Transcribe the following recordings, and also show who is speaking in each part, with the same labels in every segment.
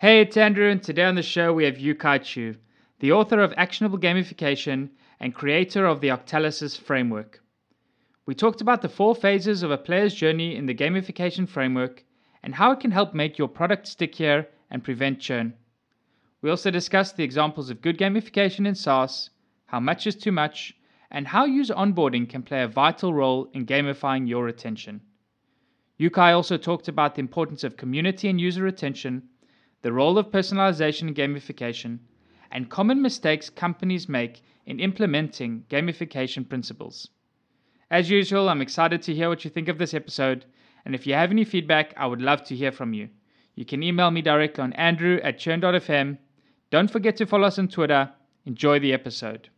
Speaker 1: Hey, it's Andrew, and today on the show we have Yukai Chou, the author of Actionable Gamification and creator of the Octalysis framework. We talked about the four phases of a player's journey in the gamification framework and how it can help make your product stickier and prevent churn. We also discussed the examples of good gamification in SaaS, how much is too much, and how user onboarding can play a vital role in gamifying your retention. Yukai also talked about the importance of community and user retention, the role of personalization and gamification, and common mistakes companies make in implementing gamification principles. As usual, I'm excited to hear what you think of this episode, and if you have any feedback, I would love to hear from you. You can email me directly on andrew at churn.fm. Don't forget to follow us on Twitter. Enjoy the episode.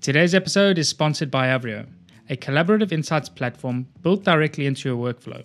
Speaker 1: Today's episode is sponsored by Avrio, a collaborative insights platform built directly into your workflow.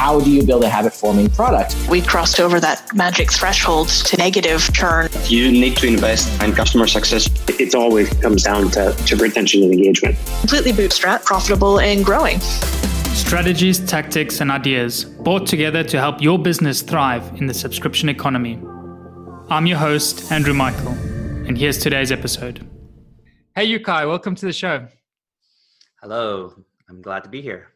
Speaker 2: How do you build a habit forming product?
Speaker 3: We crossed over that magic threshold to negative churn.
Speaker 4: You need to invest in customer success.
Speaker 5: it always comes down to, to retention and engagement.
Speaker 3: Completely bootstrap, profitable and growing.
Speaker 1: Strategies, tactics, and ideas brought together to help your business thrive in the subscription economy. I'm your host, Andrew Michael, and here's today's episode. Hey, Yukai, welcome to the show.
Speaker 6: Hello, I'm glad to be here.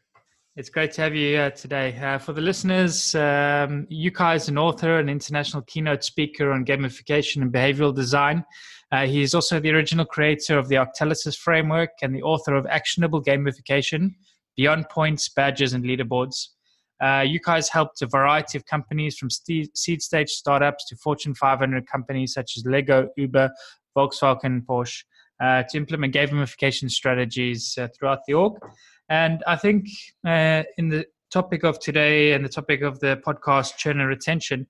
Speaker 1: It's great to have you here today. Uh, for the listeners, um, Yukai is an author and international keynote speaker on gamification and behavioral design. Uh, he is also the original creator of the Octalysis framework and the author of Actionable Gamification, Beyond Points, Badges, and Leaderboards. Uh, Yukai has helped a variety of companies from ste- seed stage startups to Fortune 500 companies such as Lego, Uber, Volkswagen, and Porsche uh, to implement gamification strategies uh, throughout the org. And I think uh, in the topic of today and the topic of the podcast, churn and retention,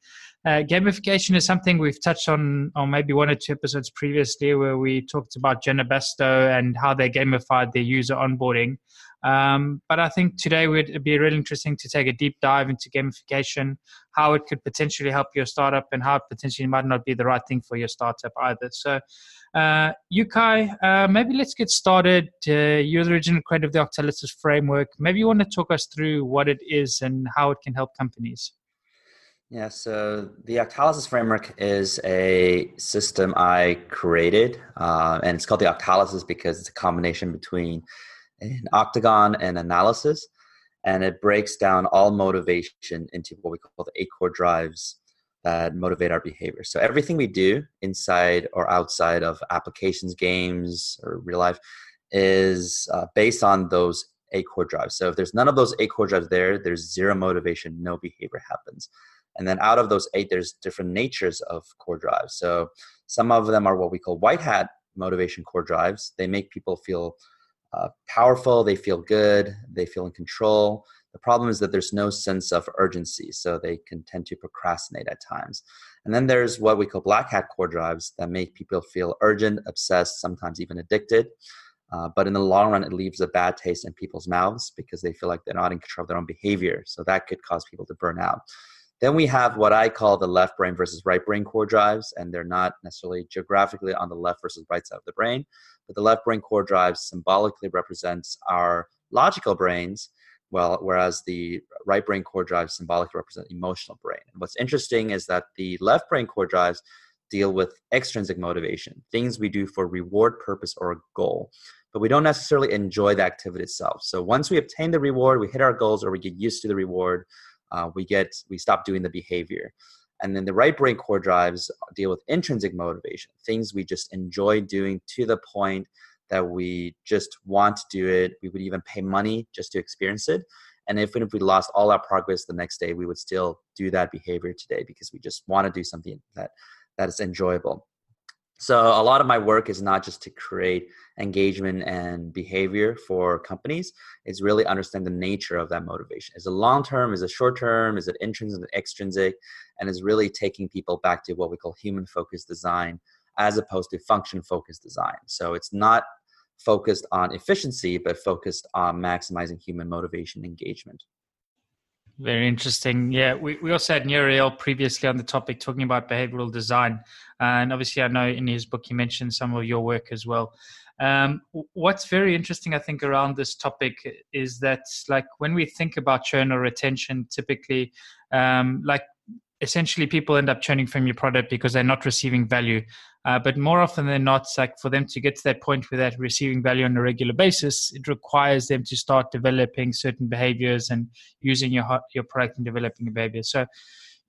Speaker 1: uh, gamification is something we've touched on on maybe one or two episodes previously, where we talked about Janna Bastow and how they gamified their user onboarding. Um, but I think today would be really interesting to take a deep dive into gamification, how it could potentially help your startup, and how it potentially might not be the right thing for your startup either. So, uh, Yukai, uh, maybe let's get started. Uh, you're the original creator of the Octalysis framework. Maybe you want to talk us through what it is and how it can help companies.
Speaker 6: Yeah, so the Octalysis framework is a system I created, uh, and it's called the Octalysis because it's a combination between an octagon and analysis, and it breaks down all motivation into what we call the eight core drives that motivate our behavior. So everything we do inside or outside of applications, games, or real life is uh, based on those eight core drives. So if there's none of those eight core drives there, there's zero motivation, no behavior happens. And then out of those eight, there's different natures of core drives. So some of them are what we call white hat motivation core drives. They make people feel uh, powerful, they feel good, they feel in control. The problem is that there's no sense of urgency, so they can tend to procrastinate at times. And then there's what we call black hat core drives that make people feel urgent, obsessed, sometimes even addicted. Uh, but in the long run, it leaves a bad taste in people's mouths because they feel like they're not in control of their own behavior. So that could cause people to burn out. Then we have what I call the left brain versus right brain core drives, and they're not necessarily geographically on the left versus right side of the brain, but the left brain core drives symbolically represents our logical brains, well, whereas the right brain core drives symbolically represent emotional brain. And what's interesting is that the left brain core drives deal with extrinsic motivation, things we do for reward purpose or goal. But we don't necessarily enjoy the activity itself. So once we obtain the reward, we hit our goals or we get used to the reward, uh, we get we stop doing the behavior and then the right brain core drives deal with intrinsic motivation things we just enjoy doing to the point that we just want to do it we would even pay money just to experience it And if, if we lost all our progress the next day, we would still do that behavior today because we just want to do something that that is enjoyable. So a lot of my work is not just to create engagement and behavior for companies. It's really understand the nature of that motivation. Is it long term? Is it short term? Is it intrinsic, and extrinsic? And is really taking people back to what we call human focused design as opposed to function focused design. So it's not focused on efficiency, but focused on maximizing human motivation engagement.
Speaker 1: Very interesting. Yeah, we, we also had Nir Eyal previously on the topic talking about behavioral design. And obviously, I know in his book he mentioned some of your work as well. Um, what's very interesting, I think, around this topic is that, like, when we think about churn or retention, typically, um, like, essentially people end up churning from your product because they're not receiving value. Uh, but more often than not, like for them to get to that point where they're receiving value on a regular basis, it requires them to start developing certain behaviors and using your your product and developing a behavior. So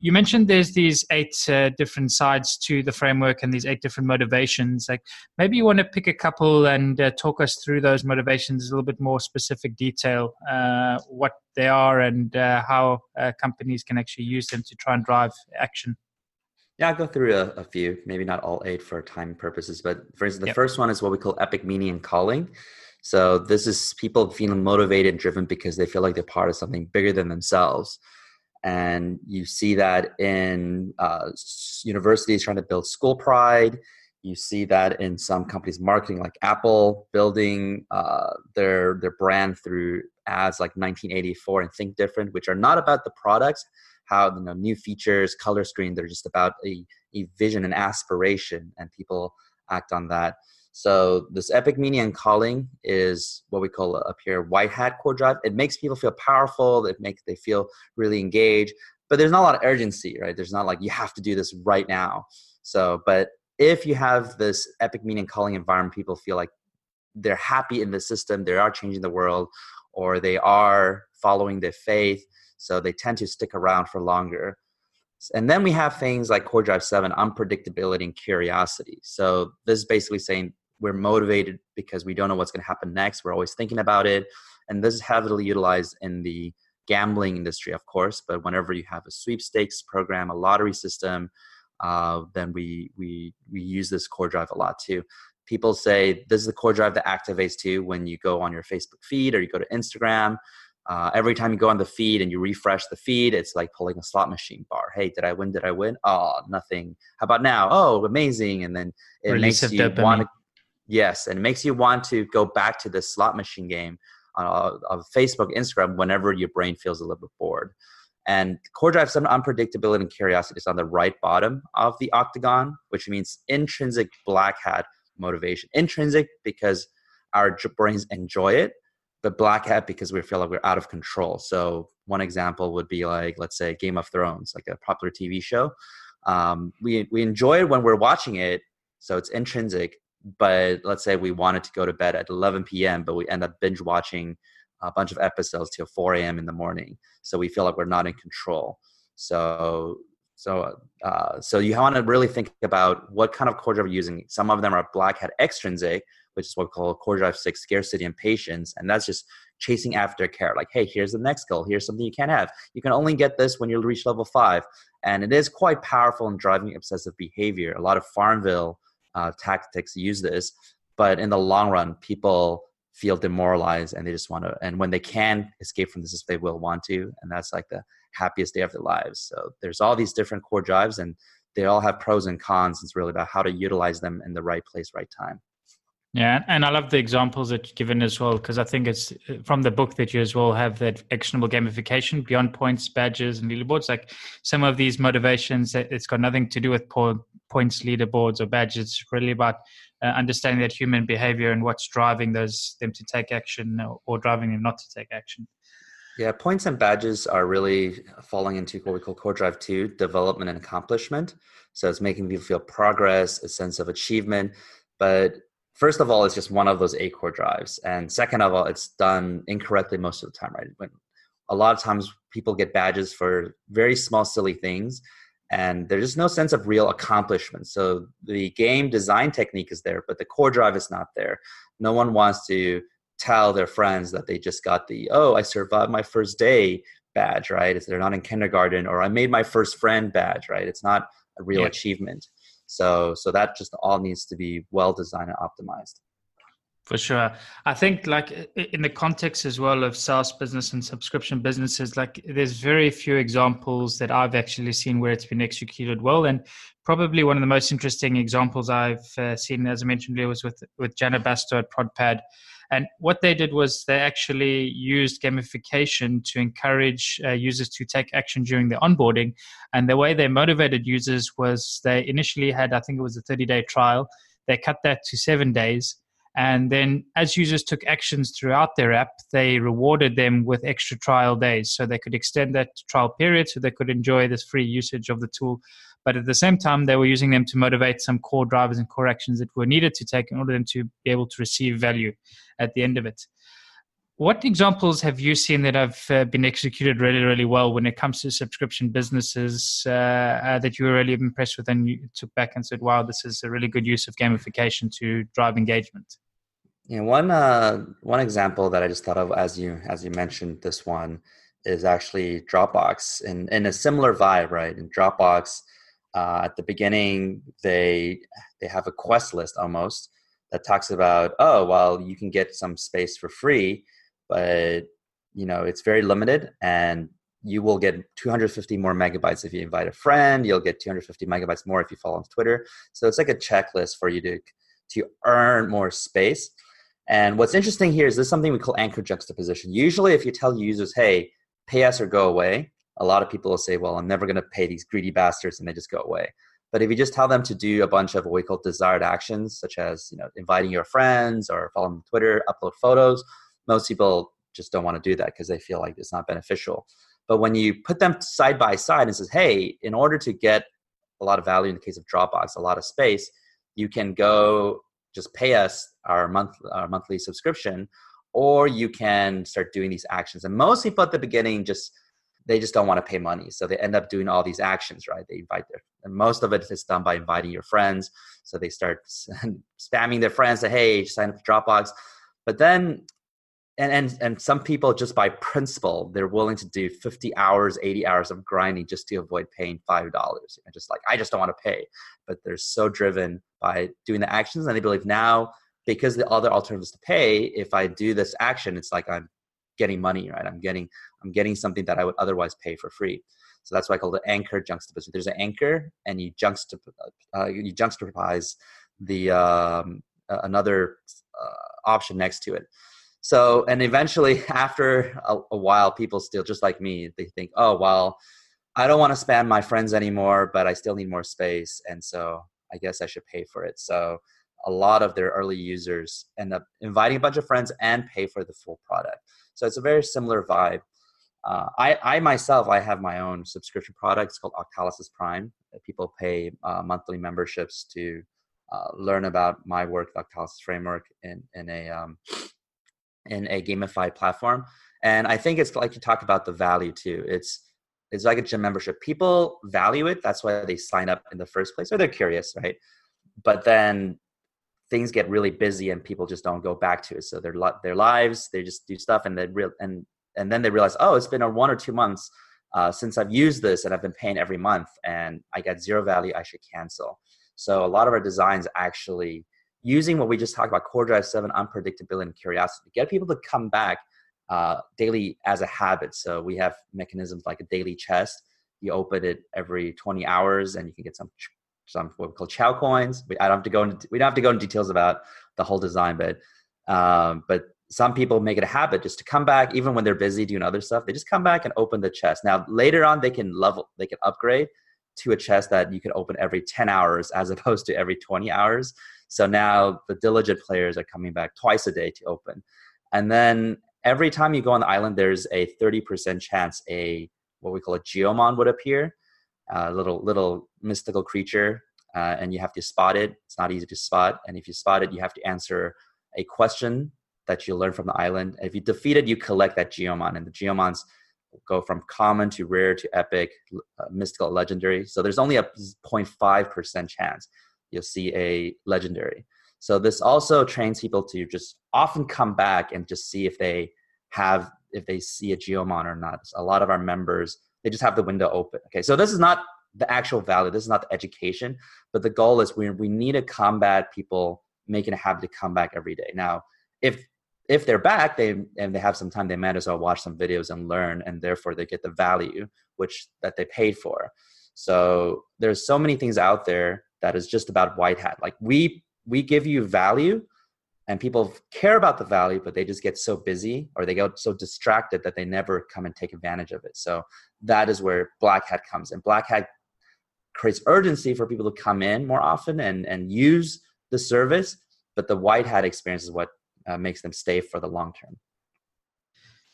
Speaker 1: you mentioned there's these eight uh, different sides to the framework and these eight different motivations. Like maybe you want to pick a couple and uh, talk us through those motivations a little bit more specific detail uh, what they are and uh, how uh, companies can actually use them to try and drive action.
Speaker 6: Yeah i'll go through a, a few maybe not all eight for time purposes but for instance the yep. first one is what we call epic meaning and calling. So this is people feeling motivated and driven because they feel like they're part of something bigger than themselves and you see that in uh, universities trying to build school pride. You see that in some companies marketing like apple building uh, their their brand through ads like 1984 and think different which are not about the products how you know new features color screen they're just about a, a vision and aspiration and people act on that so this epic meaning and calling is what we call up here white hat core drive. It makes people feel powerful. It makes they feel really engaged. But there's not a lot of urgency, right? There's not like you have to do this right now. So, but if you have this epic meaning calling environment, people feel like they're happy in the system, they are changing the world, or they are following their faith. So they tend to stick around for longer. And then we have things like Core Drive 7, unpredictability and curiosity. So this is basically saying we're motivated because we don't know what's going to happen next. We're always thinking about it. And this is heavily utilized in the gambling industry, of course. But whenever you have a sweepstakes program, a lottery system, uh, then we, we, we use this core drive a lot too. People say this is the core drive that activates too when you go on your Facebook feed or you go to Instagram. Uh, every time you go on the feed and you refresh the feed, it's like pulling a slot machine bar. Hey, did I win? Did I win? Oh, nothing. How about now? Oh, amazing! And then it Release makes you want to Yes, and it makes you want to go back to the slot machine game on, uh, on Facebook, Instagram, whenever your brain feels a little bit bored. And core drive some unpredictability and curiosity is on the right bottom of the octagon, which means intrinsic black hat motivation. Intrinsic because our brains enjoy it, but black hat because we feel like we're out of control. So one example would be like, let's say Game of Thrones, like a popular TV show. Um, we we enjoy it when we're watching it, so it's intrinsic but let's say we wanted to go to bed at 11 p.m., but we end up binge watching a bunch of episodes till 4 a.m. in the morning. So we feel like we're not in control. So so uh, so you want to really think about what kind of core drive you're using. Some of them are black hat extrinsic, which is what we call core drive six scarcity and patience, and that's just chasing after carrot. Like, hey, here's the next goal. Here's something you can't have. You can only get this when you reach level five, and it is quite powerful in driving obsessive behavior. A lot of Farmville uh, tactics use this but in the long run people feel demoralized and they just want to and when they can escape from this they will want to and that's like the happiest day of their lives so there's all these different core drives and they all have pros and cons it's really about how to utilize them in the right place right time
Speaker 1: yeah, and I love the examples that you've given as well because I think it's from the book that you as well have that actionable gamification beyond points, badges, and leaderboards. Like some of these motivations, it's got nothing to do with points, leaderboards, or badges. It's really about uh, understanding that human behavior and what's driving those them to take action or, or driving them not to take action.
Speaker 6: Yeah, points and badges are really falling into what we call core drive two development and accomplishment. So it's making people feel progress, a sense of achievement. But first of all, it's just one of those eight core drives, and second of all, it's done incorrectly most of the time. Right, when a lot of times people get badges for very small, silly things, and there's just no sense of real accomplishment. So the game design technique is there, but the core drive is not there. No one wants to tell their friends that they just got the oh I survived my first day badge, right? They're not in kindergarten or I made my first friend badge, right? It's not a real yeah. achievement. So so that just all needs to be well designed and optimized.
Speaker 1: For sure. I think like in the context as well of SaaS business and subscription businesses, like there's very few examples that I've actually seen where it's been executed well. And probably one of the most interesting examples I've uh, seen, as I mentioned, earlier was with, with Janna Bastow at ProdPad. And what they did was they actually used gamification to encourage uh, users to take action during the onboarding. And the way they motivated users was they initially had, I think it was a 30 day trial. They cut that to seven days and then, as users took actions throughout their app, they rewarded them with extra trial days. So they could extend that trial period so they could enjoy this free usage of the tool. But at the same time, they were using them to motivate some core drivers and core actions that were needed to take in order them to be able to receive value at the end of it. What examples have you seen that have uh, been executed really, really well when it comes to subscription businesses uh, uh, that you were really impressed with and you took back and said, wow, this is a really good use of gamification to drive engagement?
Speaker 6: Yeah, one uh, one example that I just thought of as you as you mentioned this one is actually Dropbox in in a similar vibe, right? In Dropbox, uh, at the beginning they they have a quest list almost that talks about oh well you can get some space for free, but you know it's very limited and you will get 250 more megabytes if you invite a friend. You'll get 250 megabytes more if you follow on Twitter. So it's like a checklist for you to to earn more space and what's interesting here is this is something we call anchor juxtaposition. Usually, if you tell users, hey, pay us or go away, a lot of people will say, well, I'm never going to pay these greedy bastards, and they just go away. But if you just tell them to do a bunch of what we call desired actions, such as you know inviting your friends or following Twitter, upload photos, most people just don't want to do that because they feel like it's not beneficial. But when you put them side by side and says, hey, in order to get a lot of value in the case of Dropbox, a lot of space, you can go just pay us our month our monthly subscription or you can start doing these actions. And most people at the beginning just they just don't want to pay money so they end up doing all these actions right? They invite their and most of it is done by inviting your friends so they start spamming their friends say hey sign up for dropbox. But then and and and some people just by principle they're willing to do 50 hours 80 hours of grinding just to avoid paying five dollars. Just like i just don't want to pay. But they're so driven by doing the actions and they believe now because the other alternative is to pay if i do this action it's like i'm getting money right? I'm getting i'm getting something that i would otherwise pay for free. So that's why i call it anchor juxtaposition. There's an anchor and you juxtap- uh, you juxtapose the um, another uh, option next to it so and eventually after a, a, while people still just like me they think oh well i don't want to spam my friends anymore but i still need more space and so i guess i should pay for it. So a lot of their early users end up inviting a bunch of friends and pay for the full product. So it's a very similar vibe. Uh, I, I myself i have my own subscription product it's called octalysis prime people pay uh, monthly memberships to uh, learn about my work the octalysis framework in, in a um, in a gamified platform. And I think it's like you talk about the value too. It's it's like a gym membership. People value it. That's why they sign up in the first place, or they're curious, right? But then things get really busy, and people just don't go back to it. So their their lives, they just do stuff, and they real and and then they realize, oh, it's been a one or two months uh, since I've used this, and I've been paying every month, and I get zero value. I should cancel. So a lot of our designs actually using what we just talked about core drive 7 unpredictability and curiosity get people to come back uh, daily as a habit. So we have mechanisms like a daily chest. You open it every 20 hours and you can get some some what we call chow coins. We, I don't have to go into we don't have to go into details about the whole design but um, but some people make it a habit just to come back even when they're busy doing other stuff they just come back and open the chest. Now later on they can level they can upgrade to a chest that you can open every 10 hours as opposed to every 20 hours so now the diligent players are coming back twice a day to open. And then every time you go on the island, there's a 30% chance a what we call a geomon would appear, a little little mystical creature, uh, and you have to spot it. It's not easy to spot, and if you spot it, you have to answer a question that you learn from the island. If you defeat it, you collect that geomon, and the geomons go from common to rare to epic, uh, mystical, legendary. So there's only a 0.5% chance you'll see a legendary. So this also trains people to just often come back and just see if they have if they see a geomon or not. A lot of our members they just have the window open. Okay, so this is not the actual value. This is not the education, but the goal is we we need to combat people making a habit to come back every day. Now, if if they're back, they and they have some time, they might as well watch some videos and learn, and therefore they get the value which that they paid for. So there's so many things out there that is just about white hat. Like we we give you value, and people care about the value, but they just get so busy or they get so distracted that they never come and take advantage of it. So that is where black hat comes in. Black hat creates urgency for people to come in more often and and use the service, but the white hat experience is what uh, makes them stay for the long term.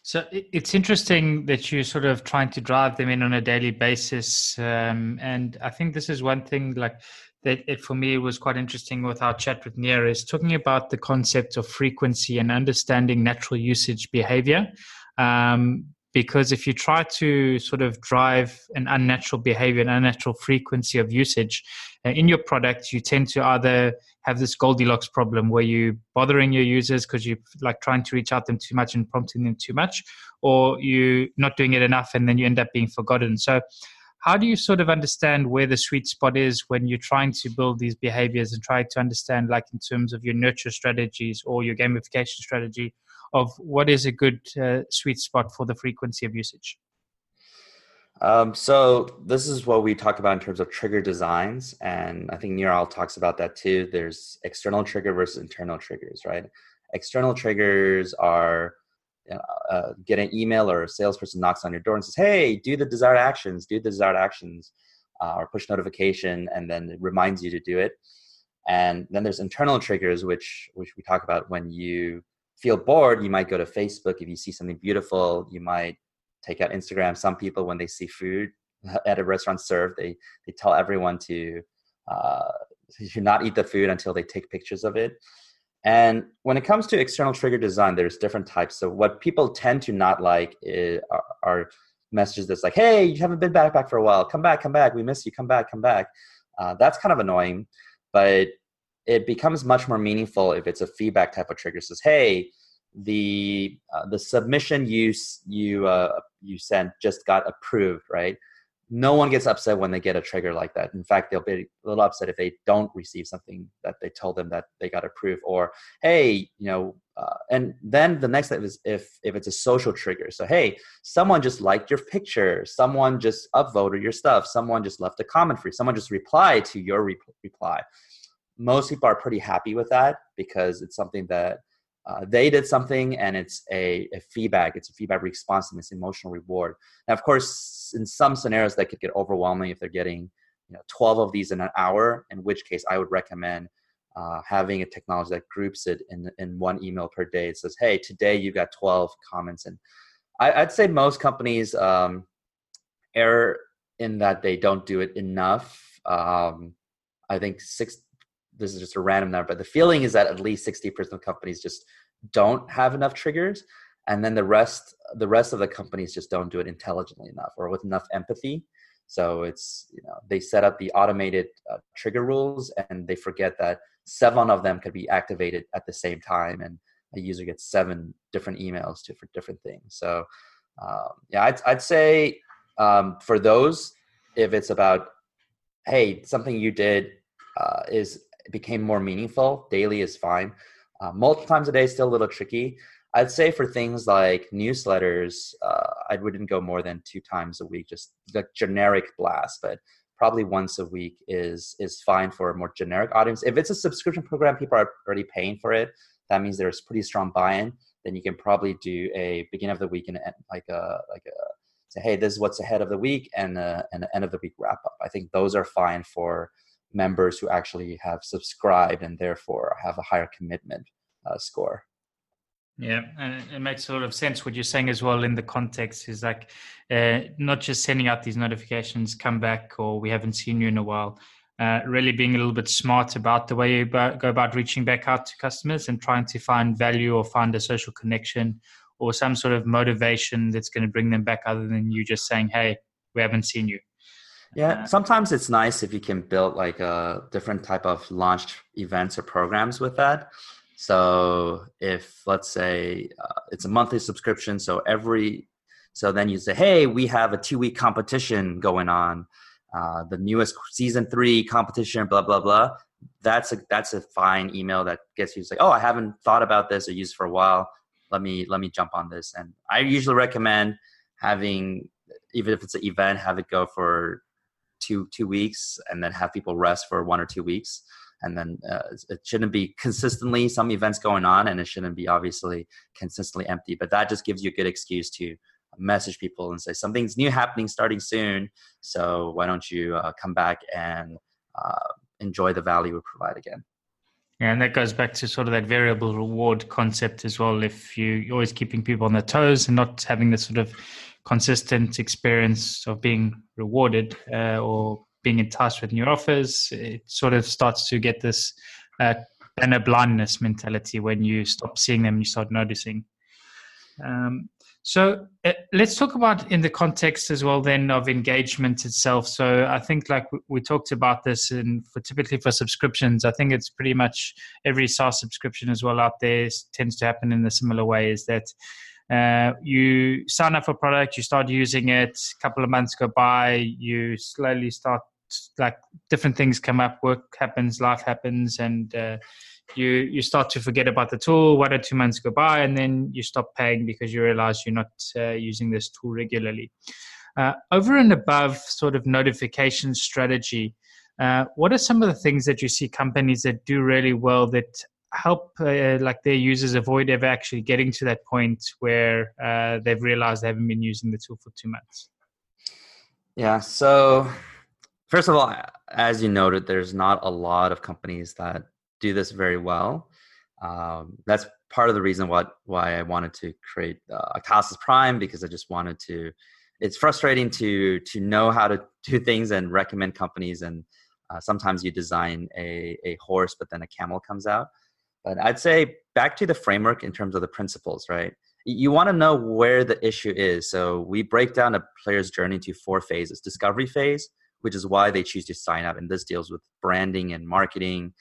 Speaker 1: So it's interesting that you're sort of trying to drive them in on a daily basis, um, and I think this is one thing like that. It for me was quite interesting with our chat with Nir is talking about the concept of frequency and understanding natural usage behavior. Um, because if you try to sort of drive an unnatural behavior, an unnatural frequency of usage uh, in your product, you tend to either have this Goldilocks problem where you're bothering your users because you're like trying to reach out to them too much and prompting them too much, or you're not doing it enough and then you end up being forgotten. So how do you sort of understand where the sweet spot is when you're trying to build these behaviors and try to understand like in terms of your nurture strategies or your gamification strategy of what is a good uh, sweet spot for the frequency of usage?
Speaker 6: Um, so this is what we talk about in terms of trigger designs, and I think Nir Eyal talks about that too. There's external trigger versus internal triggers, right? External triggers are uh, get an email or a salesperson knocks on your door and says, "Hey, do the desired actions, do the desired actions," uh, or push notification, and then it reminds you to do it. And then there's internal triggers, which which we talk about when you feel bored, you might go to Facebook. If you see something beautiful, you might take out Instagram. Some people, when they see food at a restaurant served, they they tell everyone to uh, to not eat the food until they take pictures of it. And when it comes to external trigger design, there's different types. So what people tend to not like is, are, are, messages that's like, "Hey, you haven't been back back for a while. Come back, come back. We miss you. Come back, come back." Uh, that's kind of annoying, but it becomes much more meaningful if it's a feedback type of trigger. says, hey, the uh, the submission you you uh, you sent just got approved, right? No one gets upset when they get a trigger like that. In fact, they'll be a little upset if they don't receive something that they told them that they got approved. Or hey, you know, uh, and then the next step is if if it's a social trigger. So hey, someone just liked your picture, someone just upvoted your stuff, someone just left a comment for you, someone just replied to your re- reply most people are pretty happy with that because it's something that uh, they did something and it's a, a, feedback it's a feedback response and it's emotional reward. Now of course in some scenarios that could get overwhelming if they're getting you know 12 of these in an hour in which case i would recommend uh, having a technology that groups it in, in one email per day it says hey today you got 12 comments and I, would say most companies um, err in that they don't do it enough. Um, i think six this is just a random number, but the feeling is that at least 60% of companies just don't have enough triggers. And then the rest, the rest of the companies just don't do it intelligently enough or with enough empathy. So it's, you know, they set up the automated uh, trigger rules and they forget that seven of them could be activated at the same time. And a user gets seven different emails to, for different things. So um, yeah, I'd, I'd say um, for those, if it's about, hey, something you did uh, is became more meaningful. Daily is fine. Uh, multiple times a day is still a little tricky. I'd say for things like newsletters, uh, I wouldn't go more than two times a week, just the generic blast. But probably once a week is is fine for a more generic audience. If it's a subscription program, people are already paying for it. That means there's pretty strong buy-in. Then you can probably do a beginning of the week and like a like a say, hey, this is what's ahead of the week and a, and end of the week wrap up. I think those are fine for members who actually have subscribed and therefore have a higher commitment uh, score.
Speaker 1: Yeah, and it makes a lot of sense what you're saying as well in the context is like uh, not just sending out these notifications, come back, or we haven't seen you in a while. Uh, really being a little bit smart about the way you go about reaching back out to customers and trying to find value or find a social connection or some sort of motivation that's going to bring them back other than you just saying, hey, we haven't seen you.
Speaker 6: Yeah, sometimes it's nice if you can build like a different type of launch events or programs with that. So if let's say uh, it's a monthly subscription, so every so then you say, hey, we have a two week competition going on, uh, the newest season three competition, blah blah blah. That's a that's a fine email that gets you to say, oh, I haven't thought about this or used for a while. Let me let me jump on this. And I usually recommend having even if it's an event, have it go for two two weeks and then have people rest for one or two weeks. And then uh, it shouldn't be consistently some events going on and it shouldn't be obviously consistently empty but that just gives you a good excuse to message people and say something's new happening starting soon. So why don't you uh, come back and uh, enjoy the value we provide again?
Speaker 1: Yeah, and that goes back to sort of that variable reward concept as well. If you, you're always keeping people on their toes and not having this sort of consistent experience of being rewarded uh, or being in touch with new offers, it sort of starts to get this uh, banner blindness mentality when you stop seeing them, you start noticing. Um, so uh, let's talk about in the context as well then of engagement itself. So I think like we talked about this and for typically for subscriptions, I think it's pretty much every SaaS subscription as well out there tends to happen in a similar way is that uh, you sign up for a product, you start using it, a couple of months go by, you slowly start like different things come up, work happens, life happens, and uh, you you start to forget about the tool. One or two months go by, and then you stop paying because you realize you're not uh, using this tool regularly. Uh, over and above sort of notification strategy, uh, what are some of the things that you see companies that do really well that help uh, like their users avoid ever actually getting to that point where uh, they've realized they haven't been using the tool for two months?
Speaker 6: Yeah. So first of all, as you noted, there's not a lot of companies that do this very well. Um, that's part of the reason what why I wanted to create uh, Prime because I just wanted to. It's frustrating to to know how to do things and recommend companies, and uh, sometimes you design a a horse, but then a camel comes out. But I'd say back to the framework in terms of the principles, right? You want to know where the issue is. So we break down a player's journey to four phases: discovery phase, which is why they choose to sign up, and this deals with branding and marketing,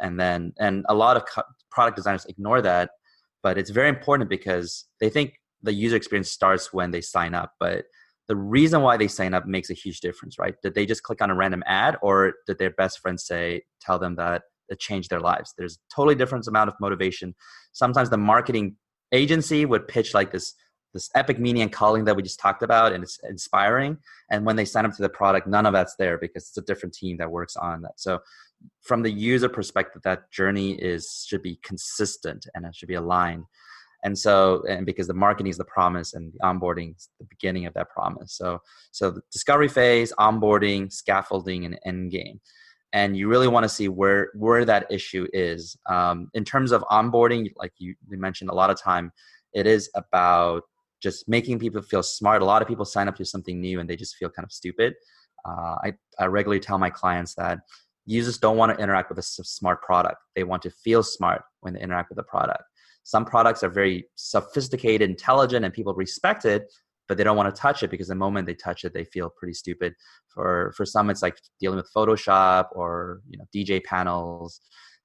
Speaker 6: and then and a lot of product designers ignore that, but it's very important because they think the user experience starts when they sign up, but the reason why they sign up makes a huge difference, right? Did they just click on a random ad, or did their best friend say tell them that that changed their lives. There's totally different amount of motivation. Sometimes the marketing agency would pitch like this this epic meaning and calling that we just talked about and it's inspiring. And when they sign up to the product none of that's there because it's a different team that works on that. So from the user perspective that journey is should be consistent and it should be aligned. And so and because the marketing is the promise and the onboarding is the beginning of that promise. So so the discovery phase onboarding scaffolding and end game and you really want to see where where that issue is. Um, in terms of onboarding like you, you mentioned a lot of time it is about just making people feel smart. A lot of people sign up to something new and they just feel kind of stupid. Uh, I, I regularly tell my clients that users don't want to interact with a smart product. They want to feel smart when they interact with the product. Some products are very sophisticated intelligent and people respect it but they don't want to touch it because the moment they touch it, they feel pretty stupid. For for some, it's like dealing with Photoshop or you know DJ panels,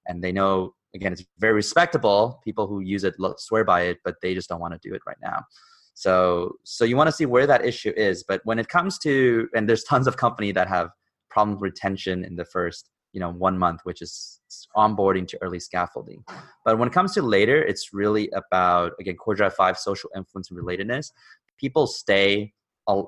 Speaker 6: and they know again it's very respectable. People who use it swear by it, but they just don't want to do it right now. So so you want to see where that issue is. But when it comes to and there's tons of company that have problem retention in the first you know one month which is onboarding to early scaffolding but when it comes to later it's really about again core drive 5 social influence and relatedness people stay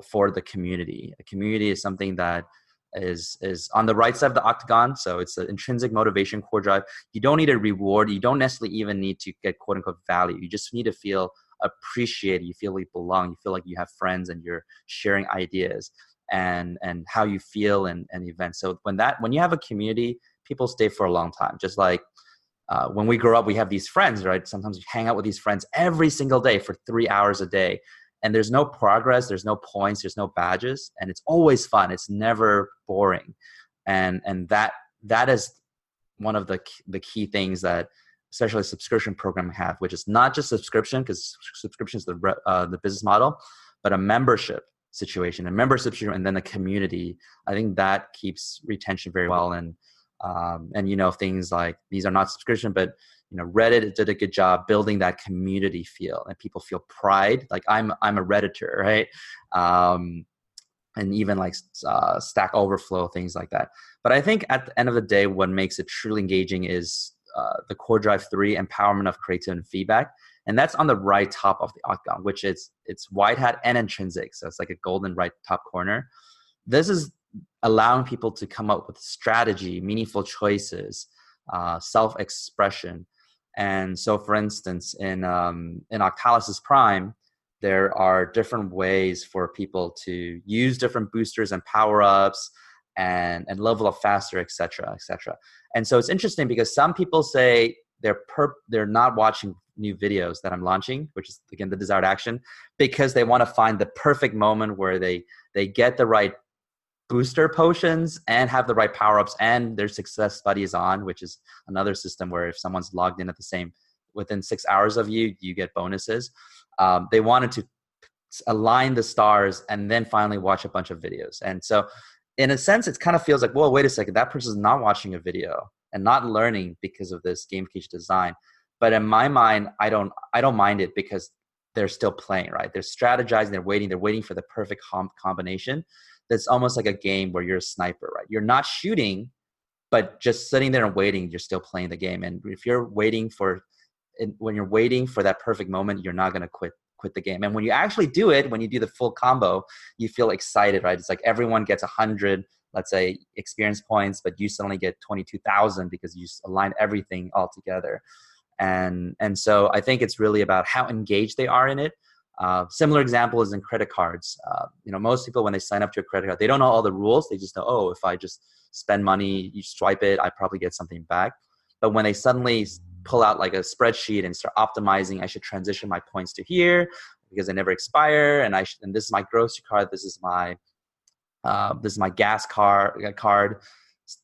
Speaker 6: for the community. A community is something that is is on the right side of the octagon. So it's an intrinsic motivation core drive. You don't need a reward. You don't necessarily even need to get quote unquote value. You just need to feel appreciated. You feel like you belong. You feel like you have friends and you're sharing ideas and and how you feel and, and events. So when that when you have a community, people stay for a long time. Just like uh, when we grow up, we have these friends, right? Sometimes we hang out with these friends every single day for three hours a day and there's no progress there's no points there's no badges and it's always fun it's never boring. And and that that is one of the the key things that especially subscription program have which is not just subscription because subscription is the uh, the business model but a membership situation and membership and then the community. I think that keeps retention very well and um, and you know things like these are not subscription but you know reddit did a good job building that community feel and people feel pride like i'm i'm a redditor right? Um, and even like uh, stack overflow things like that. But i think at the end of the day what makes it truly engaging is uh, the core drive 3 empowerment of creativity and feedback and that's on the right top of the octagon which is it's white hat and intrinsic so it's like a golden right top corner. This is allowing people to come up with strategy meaningful choices uh, self-expression and so for instance in um, in octalysis prime there are different ways for people to use different boosters and power-ups and and level up faster etc etc and so it's interesting because some people say they're per they're not watching new videos that i'm launching which is again the desired action because they want to find the perfect moment where they they get the right booster potions and have the right power-ups and their success studies on which is another system where if someone's logged in at the same within six hours of you you get bonuses. Um, they wanted to align the stars and then finally watch a bunch of videos. And so in a sense it kind of feels like well wait a second that person's not watching a video and not learning because of this game gamification design. But in my mind i don't i don't mind it because they're still playing right? They're strategizing they're waiting they're waiting for the perfect com- combination that's almost like a game where you're a sniper, right? You're not shooting, but just sitting there and waiting, you're still playing the game. And if you're waiting for, when you're waiting for that perfect moment, you're not going to quit quit the game. And when you actually do it, when you do the full combo, you feel excited, right? It's like everyone gets a hundred, let's say, experience points, but you suddenly get twenty two thousand because you align everything all together. And and so I think it's really about how engaged they are in it uh, similar example is in credit cards. Uh, you know, most people when they sign up to a credit card, they don't know all the rules. They just know, oh, if I just spend money, you swipe it, I probably get something back. But when they suddenly pull out like a spreadsheet and start optimizing, I should transition my points to here because they never expire, and I should, and this is my grocery card, this is my uh, this is my gas car uh, card.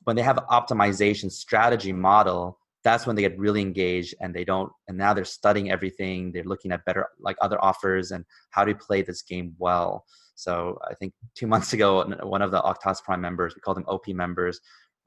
Speaker 6: When they have optimization strategy model, that's when they get really engaged and they don't and now they're studying everything they're looking at better like other offers and how to play this game well? So i think two months ago one of the octas prime members we call them op members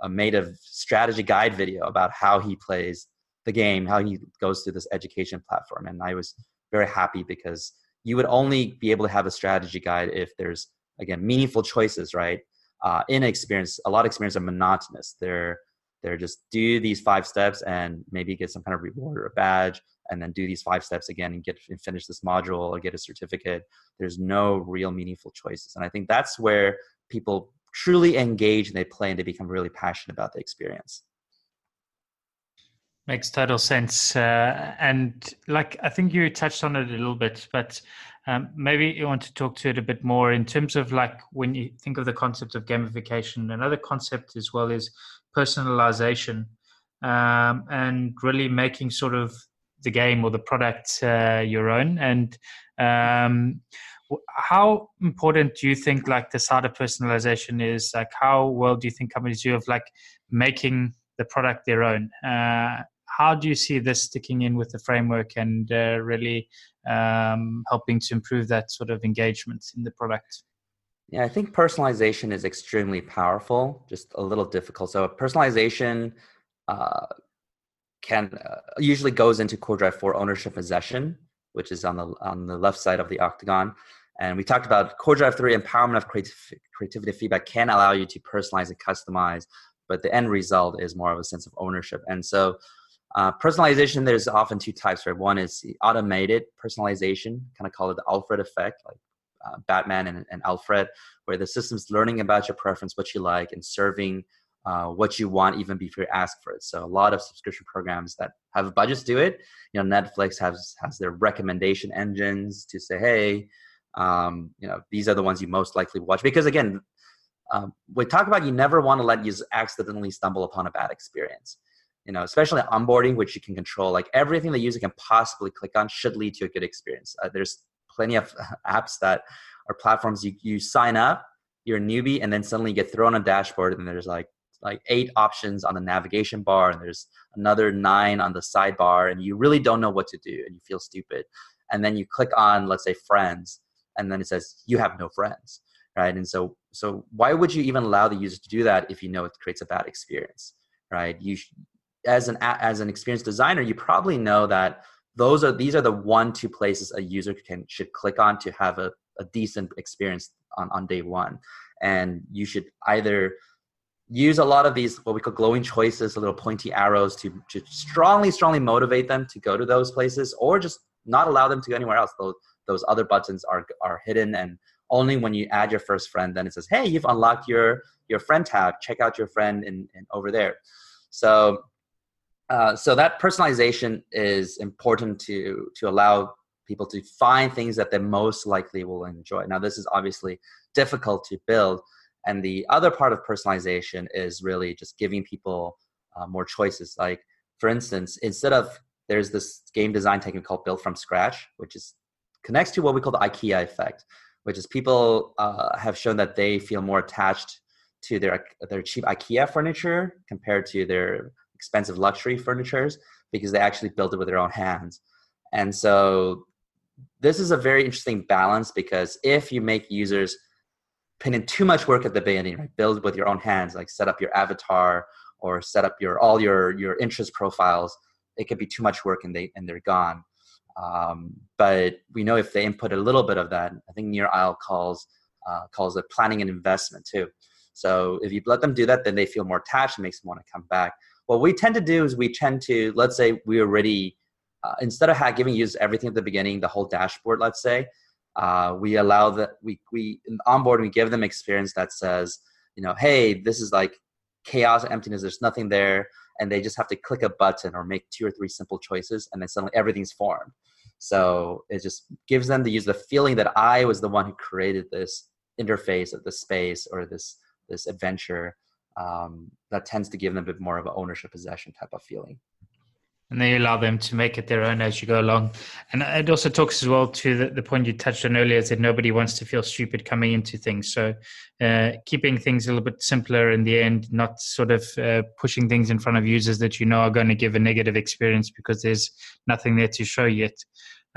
Speaker 6: uh, made a strategy guide video about how he plays the game how he goes through this education platform. And i was very happy because you would only be able to have a strategy guide if there's again meaningful choices right? Uh, in experience a lot of experience are monotonous. They're they're just do these five steps and maybe get some kind of reward or a badge and then do these five steps again and get and finish this module or get a certificate. There's no real meaningful choices. And i think that's where people truly engage and they play and they become really passionate about the experience.
Speaker 1: Makes total sense uh, and like i think you touched on it a little bit but um, maybe you want to talk to it a bit more in terms of like when you think of the concept of gamification. Another concept as well is personalization um, and really making sort of the game or the product uh, your own. And um, how important do you think like the side of personalization is? Like how well do you think companies do of like making the product their own? Uh, how do you see this sticking in with the framework and uh, really um, helping to improve that sort of engagement in the product
Speaker 6: yeah, I think personalization is extremely powerful, just a little difficult. So personalization uh, can uh, usually goes into Core Drive 4 ownership possession, which is on the on the left side of the octagon. And we talked about Core Drive 3 empowerment of creative, creativity feedback can allow you to personalize and customize, but the end result is more of a sense of ownership. And so uh, personalization, there's often two types, right? One is automated personalization, kind of call it the Alfred effect, like uh, Batman and, and, Alfred, where the system's learning about your preference, what you like, and serving uh, what you want even before you ask for it. So a lot of subscription programs that have budgets do it. You know, Netflix has has their recommendation engines to say, hey, um, you know, these are the ones you most likely watch. Because again, um, we talk about you never want to let you accidentally stumble upon a bad experience. You know, especially onboarding, which you can control. Like everything the user can possibly click on should lead to a good experience. Uh, there's plenty of apps that are platforms you, you sign up you're a newbie and then suddenly you get thrown on a dashboard and there's like like eight options on the navigation bar and there's another nine on the sidebar and you really don't know what to do and you feel stupid and then you click on let's say friends and then it says you have no friends, right? And so so why would you even allow the user to do that if you know it creates a bad experience, right? You as an as an experienced designer, you probably know that those are these are the one two places a user can should click on to have a, a decent experience on, on day one. And you should either use a lot of these what we call glowing choices little pointy arrows to, to strongly strongly motivate them to go to those places or just not allow them to go anywhere else. Those, those other buttons are are hidden and only when you add your first friend then it says hey you've unlocked your your friend tab. Check out your friend in over there. So uh, so that personalization is important to to allow people to find things that they most likely will enjoy. Now, this is obviously difficult to build, and the other part of personalization is really just giving people uh, more choices. Like, for instance, instead of there's this game design technique called build from scratch, which is connects to what we call the IKEA effect, which is people uh, have shown that they feel more attached to their their cheap IKEA furniture compared to their expensive luxury furnitures because they actually built it with their own hands. And so this is a very interesting balance because if you make users put in too much work at the beginning, right? Build with your own hands, like set up your avatar or set up your all your your interest profiles, it could be too much work and they and they're gone. Um, but we know if they input a little bit of that, I think Nir Eyal calls uh, calls it planning and investment too. So if you let them do that, then they feel more attached and makes them want to come back. What we tend to do is we tend to, let's say we already, uh, instead of giving users everything at the beginning, the whole dashboard, let's say, uh, we allow that we, we onboard, we give them experience that says, you know, hey, this is like chaos, emptiness, there's nothing there. And they just have to click a button or make two or three simple choices, and then suddenly everything's formed. So it just gives them the use the feeling that I was the one who created this interface of this space or this this adventure um, that tends to give them a bit more of an ownership possession type of feeling
Speaker 1: and then you allow them to make it their own as you go along. And it also talks as well to the, the point you touched on earlier is that nobody wants to feel stupid coming into things. So uh, keeping things a little bit simpler in the end, not sort of uh, pushing things in front of users that you know are going to give a negative experience because there's nothing there to show yet.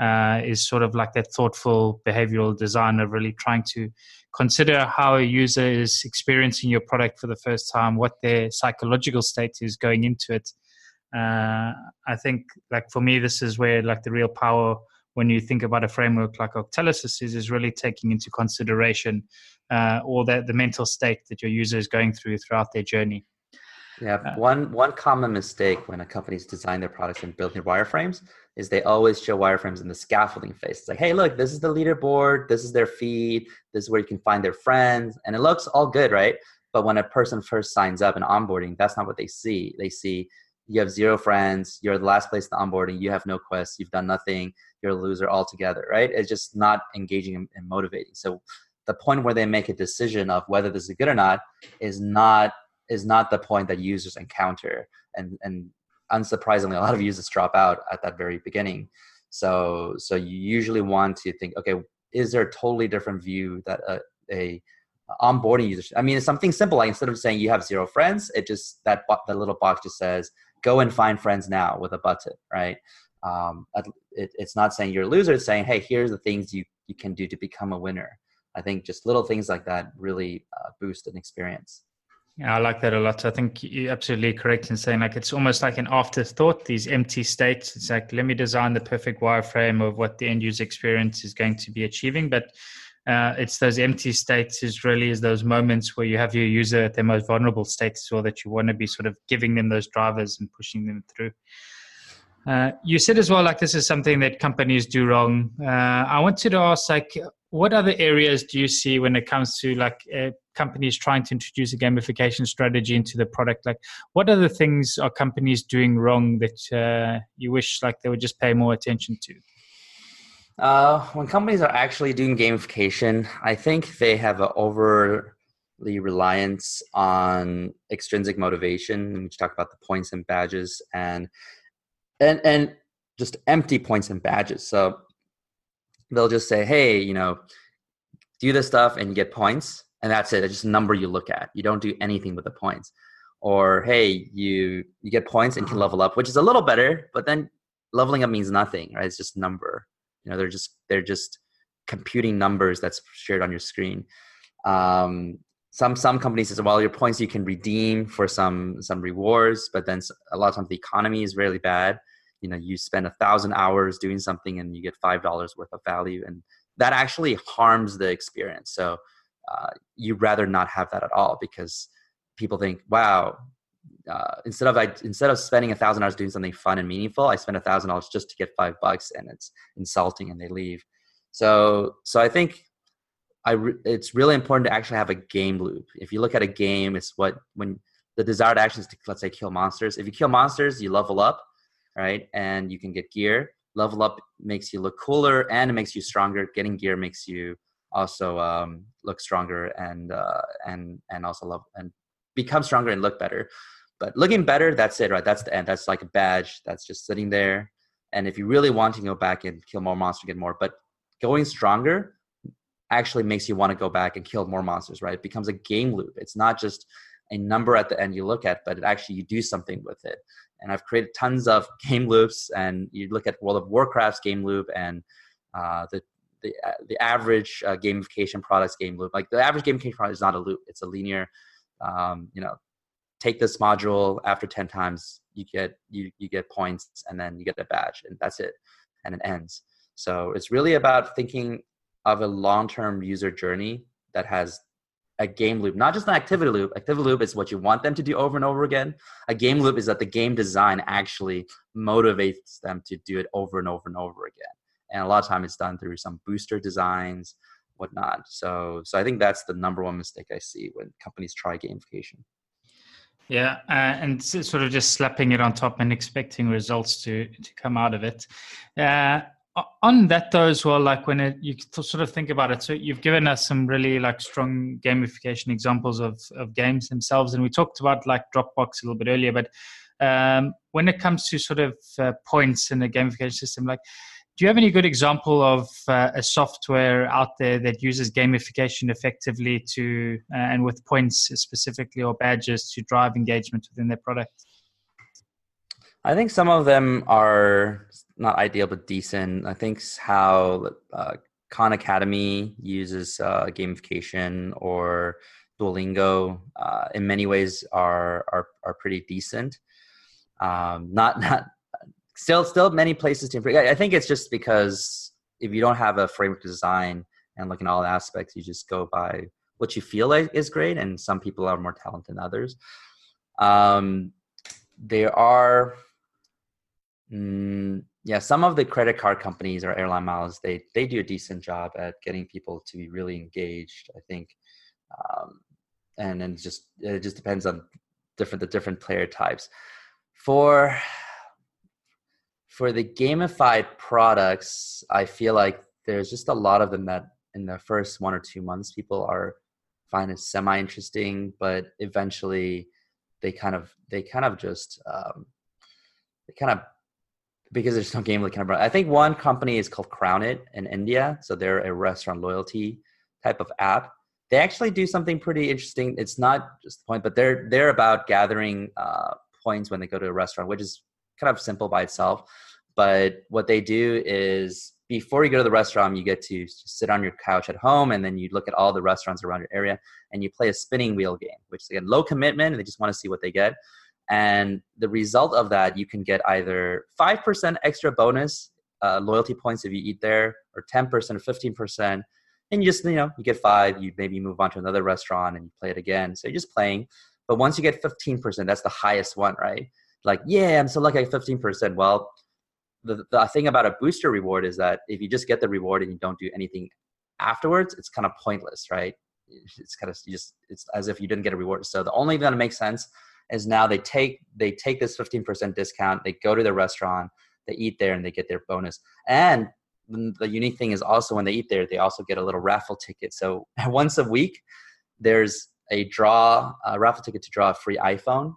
Speaker 1: Uh, is sort of like that thoughtful behavioral design of really trying to consider how a user is experiencing your product for the first time, what their psychological state is going into it. Uh, I think, like for me, this is where like the real power when you think about a framework like Octalysis is, is really taking into consideration uh, all that the mental state that your user is going through throughout their journey.
Speaker 6: Yeah, uh, one one common mistake when a company's design their products and building wireframes is they always show wireframes in the scaffolding phase. It's like, hey, look, this is the leaderboard, this is their feed, this is where you can find their friends, and it looks all good, right? But when a person first signs up and onboarding, that's not what they see. They see you have zero friends, you're the last place to onboarding, you have no quests, you've done nothing, you're a loser altogether, right? It's just not engaging and, and motivating. So the point where they make a decision of whether this is good or not is not is not the point that users encounter. And and unsurprisingly a lot of users drop out at that very beginning. So so you usually want to think okay is there a totally different view that a, a onboarding user i mean it's something simple like instead of saying you have zero friends it just that that little box just says go and find friends now with a button right? Um, it, it's not saying you're a loser it's saying hey here's the things you you can do to become a winner. I think just little things like that really uh, boost an experience
Speaker 1: yeah, I like that a lot. I think you're absolutely correct in saying like it's almost like an afterthought, these empty states. It's like, let me design the perfect wireframe of what the end user experience is going to be achieving. But uh, it's those empty states is really is those moments where you have your user at their most vulnerable state as well that you want to be sort of giving them those drivers and pushing them through. Uh, you said as well, like this is something that companies do wrong. Uh, I wanted to ask, like, what other areas do you see when it comes to like uh, companies trying to introduce a gamification strategy into the product? Like what other things are companies doing wrong that uh, you wish like they would just pay more attention to?
Speaker 6: Uh, when companies are actually doing gamification i think they have an overly reliance on extrinsic motivation. We talk about the points and badges and and and just empty points and badges. So they'll just say, hey, you know, do this stuff and you get points, and that's it. It's just a number you look at. You don't do anything with the points. Or hey, you you get points and can level up, which is a little better, but then leveling up means nothing, right? It's just number. You know, they're just they're just computing numbers that's shared on your screen. Um, some some companies say, well, your points you can redeem for some some rewards, but then a lot of times the economy is really bad. You know, you spend a thousand hours doing something and you get five dollars worth of value, and that actually harms the experience. So uh, you'd rather not have that at all because people think, wow, uh, instead of I instead of spending a thousand dollars doing something fun and meaningful, I spend a thousand dollars just to get five bucks, and it's insulting, and they leave. So so I think I re- it's really important to actually have a game loop. If you look at a game, it's what when the desired action is to let's say kill monsters. If you kill monsters, you level up, right, and you can get gear. Level up makes you look cooler and it makes you stronger. Getting gear makes you also um, look stronger and uh, and and also love and become stronger and look better. But looking better, that's it, right? That's the end. That's like a badge. That's just sitting there. And if you really want to go back and kill more monsters, get more. But going stronger actually makes you want to go back and kill more monsters, right? It becomes a game loop. It's not just a number at the end you look at, but actually you do something with it. And I've created tons of game loops, and you look at World of Warcraft's game loop and uh, the the uh, the average uh, gamification products game loop. Like the average gamification product is not a loop; it's a linear. Um, you know, take this module after 10 times you get you you get points and then you get a badge and that's it and it ends so it's really about thinking of a long-term user journey that has a game loop. Not just an activity loop. Activity loop is what you want them to do over and over again. A game loop is that the game design actually motivates them to do it over and over and over again. And a lot of time it's done through some booster designs whatnot. So so i think that's the number one mistake i see when companies try gamification.
Speaker 1: Yeah, uh, and sort of just slapping it on top and expecting results to to come out of it. Uh, on that though as well, like when it, you sort of think about it, so you've given us some really like strong gamification examples of of games themselves, and we talked about like Dropbox a little bit earlier, but um, when it comes to sort of uh, points in the gamification system, like do you have any good example of uh, a software out there that uses gamification effectively to uh, and with points specifically or badges to drive engagement within their product?
Speaker 6: I think some of them are not ideal but decent. I think how uh, Khan Academy uses uh, gamification or Duolingo uh, in many ways are are are pretty decent. Um, not not still still many places to improve. I think it's just because if you don't have a framework design and look in all aspects, you just go by what you feel like is great, and some people are more talented than others. Um, there are, mm, yeah, some of the credit card companies or airline miles they they do a decent job at getting people to be really engaged. I think, um, and then just it just depends on different the different player types. For for the gamified products, I feel like there's just a lot of them that in the first one or two months people are find it semi interesting, but eventually they kind of they kind of just um, they kind of because there's no game kind of I think one company is called Crownit in India, so they're a restaurant loyalty type of app. They actually do something pretty interesting. It's not just the point, but they're they're about gathering uh, points when they go to a restaurant, which is kind of simple by itself. But what they do is before you go to the restaurant, you get to sit on your couch at home and then you look at all the restaurants around your area and you play a spinning wheel game, which is again low commitment and they just want to see what they get. And the result of that, you can get either 5% extra bonus uh, loyalty points if you eat there, or 10% or 15%. And you just, you know, you get five, you maybe move on to another restaurant and you play it again. So you're just playing. But once you get 15%, that's the highest one, right? Like, yeah, I'm so lucky at 15%. Well, the, the thing about a booster reward is that if you just get the reward and you don't do anything afterwards, it's kind of pointless, right? It's kind of just it's as if you didn't get a reward. So the only thing that makes sense is now they take they take this 15% discount, they go to the restaurant, they eat there, and they get their bonus. And the unique thing is also when they eat there, they also get a little raffle ticket. So once a week, there's a draw, a raffle ticket to draw a free iPhone,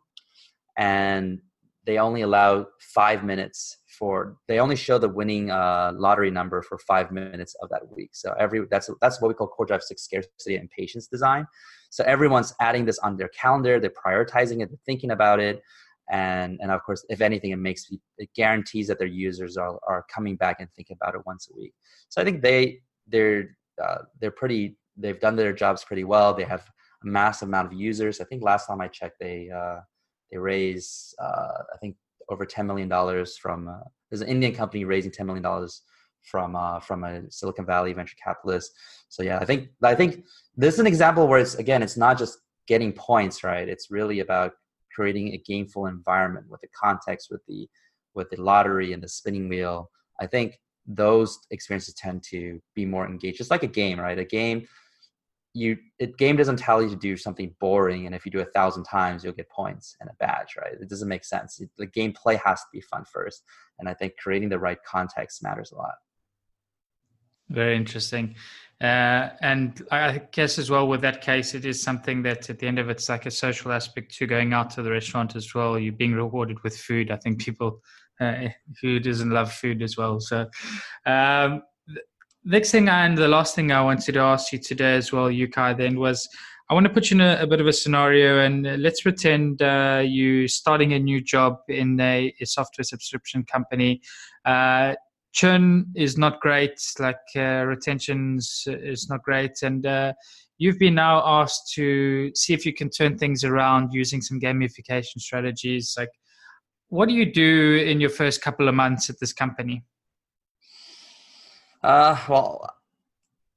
Speaker 6: and they only allow five minutes for they only show the winning uh, lottery number for five minutes of that week. So every that's that's what we call core drive six scarcity and patience design. So everyone's adding this on their calendar, they're prioritizing it, they're thinking about it, and and of course, if anything, it makes it guarantees that their users are are coming back and thinking about it once a week. So I think they they're uh, they're pretty. They've done their jobs pretty well. They have a massive amount of users. I think last time I checked, they uh, they raised uh, I think over ten million dollars from. Uh, there's an Indian company raising ten million dollars from uh, from a Silicon Valley venture capitalist. So yeah, I think I think this is an example where it's again, it's not just getting points, right? It's really about creating a gameful environment with the context, with the with the lottery and the spinning wheel. I think those experiences tend to be more engaged. It's like a game, right? A game, you a game doesn't tell you to do something boring, and if you do a thousand times, you'll get points and a badge, right? It doesn't make sense. The gameplay has to be fun first, and I think creating the right context matters a lot.
Speaker 1: Very interesting. Uh, and I guess as well with that case, it is something that at the end of it's like a social aspect to going out to the restaurant as well. You're being rewarded with food. I think people uh, who doesn't love food as well. So, um, next thing and the last thing I wanted to ask you today as well, Yukai, then was I want to put you in a, a bit of a scenario and let's pretend uh, you starting a new job in a, a software subscription company. Uh, churn is not great, like uh, retention is not great, and uh, you've been now asked to see if you can turn things around using some gamification strategies. Like, what do you do in your first couple of months at this company?
Speaker 6: Uh, well,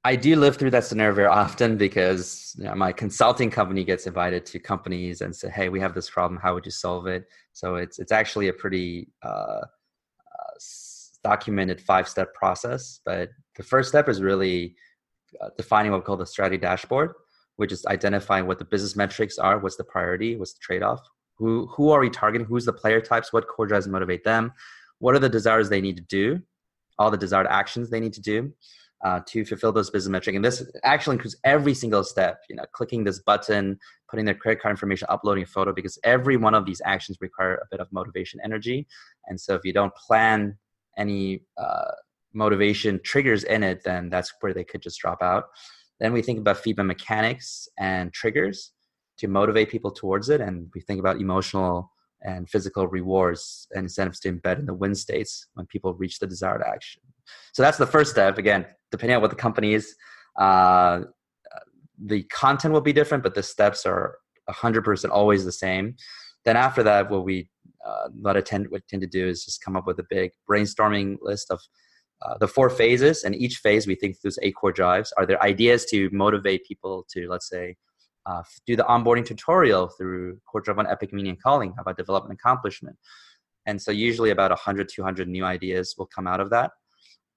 Speaker 6: I do live through that scenario very often because you know, my consulting company gets invited to companies and say, "Hey, we have this problem. How would you solve it?" So it's it's actually a pretty uh, uh, documented five step process. But the first step is really uh, defining what we call the strategy dashboard, which is identifying what the business metrics are, what's the priority, what's the trade off, who who are we targeting, who's the player types, what core drives motivate them, what are the desires they need to do, all the desired actions they need to do. Uh, to fulfill those business metrics. And this actually includes every single step, you know, clicking this button, putting their credit card information, uploading a photo, because every one of these actions require a bit of motivation energy. And so if you don't plan any uh, motivation triggers in it, then that's where they could just drop out. Then we think about feedback mechanics and triggers to motivate people towards it. And we think about emotional and physical rewards and incentives to embed in the win states when people reach the desired action. So that's the first step. Again, depending on what the company is, uh, the content will be different, but the steps are 100% always the same. Then after that, what we uh, what I tend what tend to do is just come up with a big brainstorming list of uh, the four phases, and each phase we think those eight core drives. Are there ideas to motivate people to, let's say, uh, do the onboarding tutorial through core drive on Epic Meaning and Calling? About development accomplishment? And so usually about 100, 200 new ideas will come out of that,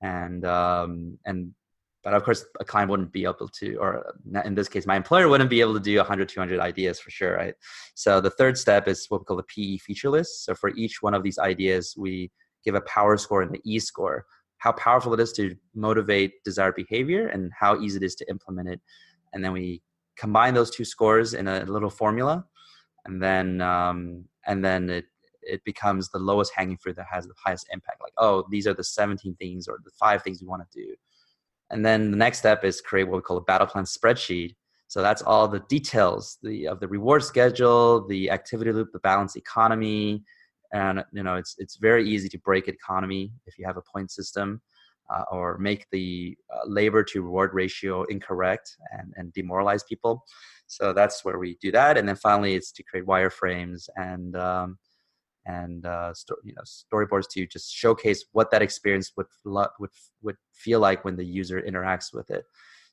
Speaker 6: and um, and but of course a client wouldn't be able to or in this case my employer wouldn't be able to do 100 200 ideas for sure right so the third step is what we call the pe feature list so for each one of these ideas we give a power score and the e score how powerful it is to motivate desired behavior and how easy it is to implement it and then we combine those two scores in a little formula and then um, and then it it becomes the lowest hanging fruit that has the highest impact. Like oh these are the 17 things or the five things we want to do. And then the next step is create what we call a battle plan spreadsheet. So that's all the details the, of the reward schedule, the activity loop, the balance economy, and you know it's it's very easy to break economy if you have a point system, uh, or make the uh, labor to reward ratio incorrect and and demoralize people. So that's where we do that, and then finally it's to create wireframes and um, and uh, sto- you know storyboards to just showcase what that experience would would would feel like when the user interacts with it.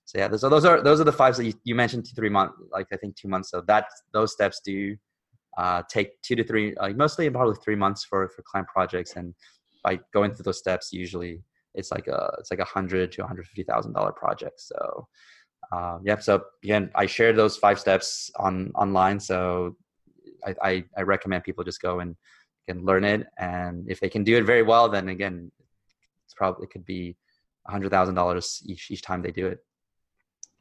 Speaker 6: So yeah, so those are those are the five that you, you mentioned three months, like I think two months. So that those steps do uh, take two to three, uh, mostly probably three months for for client projects, and by going through those steps, usually it's like a it's like a hundred to one hundred fifty thousand dollar project. So um, yeah, so again, I shared those five steps on online. So I, I, I recommend people just go and can learn it and if they can do it very well then again it's probably it could be a hundred thousand dollars each each time they do it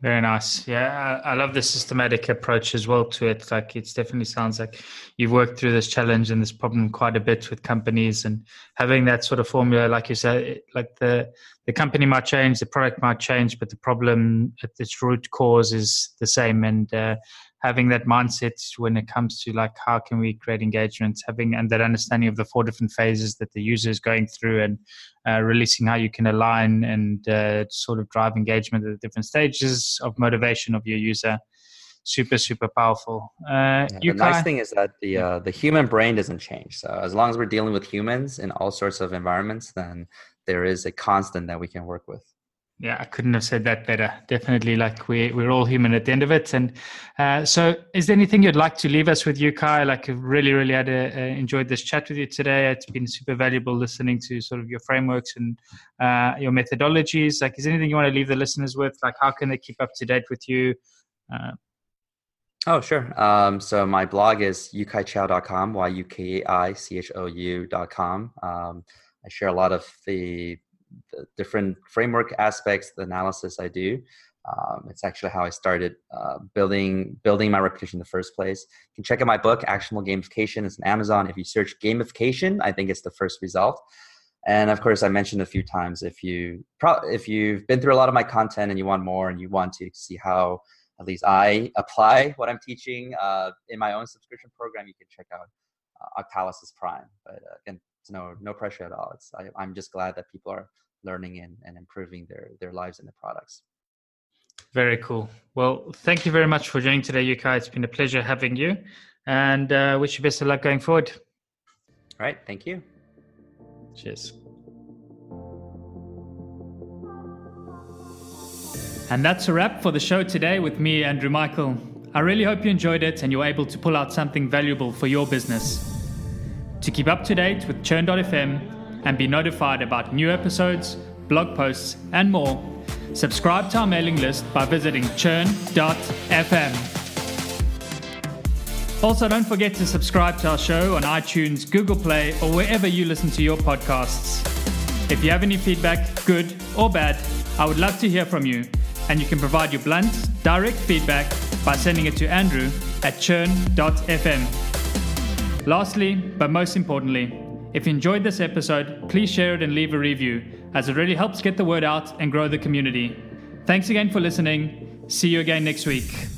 Speaker 1: very nice. Yeah I, I, love the systematic approach as well to it. Like it definitely sounds like you've worked through this challenge and this problem quite a bit with companies and having that sort of formula like you said like the the company might change the product might change but the problem at its root cause is the same. And uh, having that mindset when it comes to like how can we create engagements having and that understanding of the four different phases that the user is going through, and uh, releasing how you can align and uh, sort of drive engagement at the different stages of motivation of your user. Super, super powerful. Uh,
Speaker 6: yeah, the nice thing is that the uh, the human brain doesn't change. So as long as we're dealing with humans in all sorts of environments, then there is a constant that we can work with.
Speaker 1: Yeah, I couldn't have said that better. Definitely, like we're we're all human at the end of it. And uh, so, is there anything you'd like to leave us with, Yukai? Like, I've really, really had a, enjoyed this chat with you today. It's been super valuable listening to sort of your frameworks and uh, your methodologies. Like, is anything you want to leave the listeners with? Like, how can they keep up to date with you? Uh,
Speaker 6: oh, sure. Um, so my blog is yukaichou.com, y-u-k-i-c-h-o-u.com. Um, I share a lot of the the different framework aspects, the analysis I do. Um, it's actually how I started uh, building building my reputation in the first place. You can check out my book, Actionable Gamification. It's on Amazon. If you search gamification, I think it's the first result. And of course, I mentioned a few times if you pro- if you've been through a lot of my content and you want more and you want to see how at least I apply what I'm teaching uh, in my own subscription program, you can check out uh, Octalysis Prime. But uh, again, it's no no pressure at all. It's I, I'm just glad that people are learning and, and improving their, their lives and their products.
Speaker 1: Very cool. Well, thank you very much for joining today, Yuka. It's been a pleasure having you and uh, wish you best of luck going forward.
Speaker 6: All right. Thank you.
Speaker 1: Cheers. And that's a wrap for the show today with me, Andrew Michael. I really hope you enjoyed it and you're able to pull out something valuable for your business. To keep up to date with Churn.fm, and be notified about new episodes, blog posts, and more, subscribe to our mailing list by visiting churn.fm. Also, don't forget to subscribe to our show on iTunes, Google Play, or wherever you listen to your podcasts. If you have any feedback, good or bad, I would love to hear from you, and you can provide your blunt, direct feedback by sending it to Andrew at churn.fm. Lastly, but most importantly, if you enjoyed this episode, please share it and leave a review, as it really helps get the word out and grow the community. Thanks again for listening. See you again next week.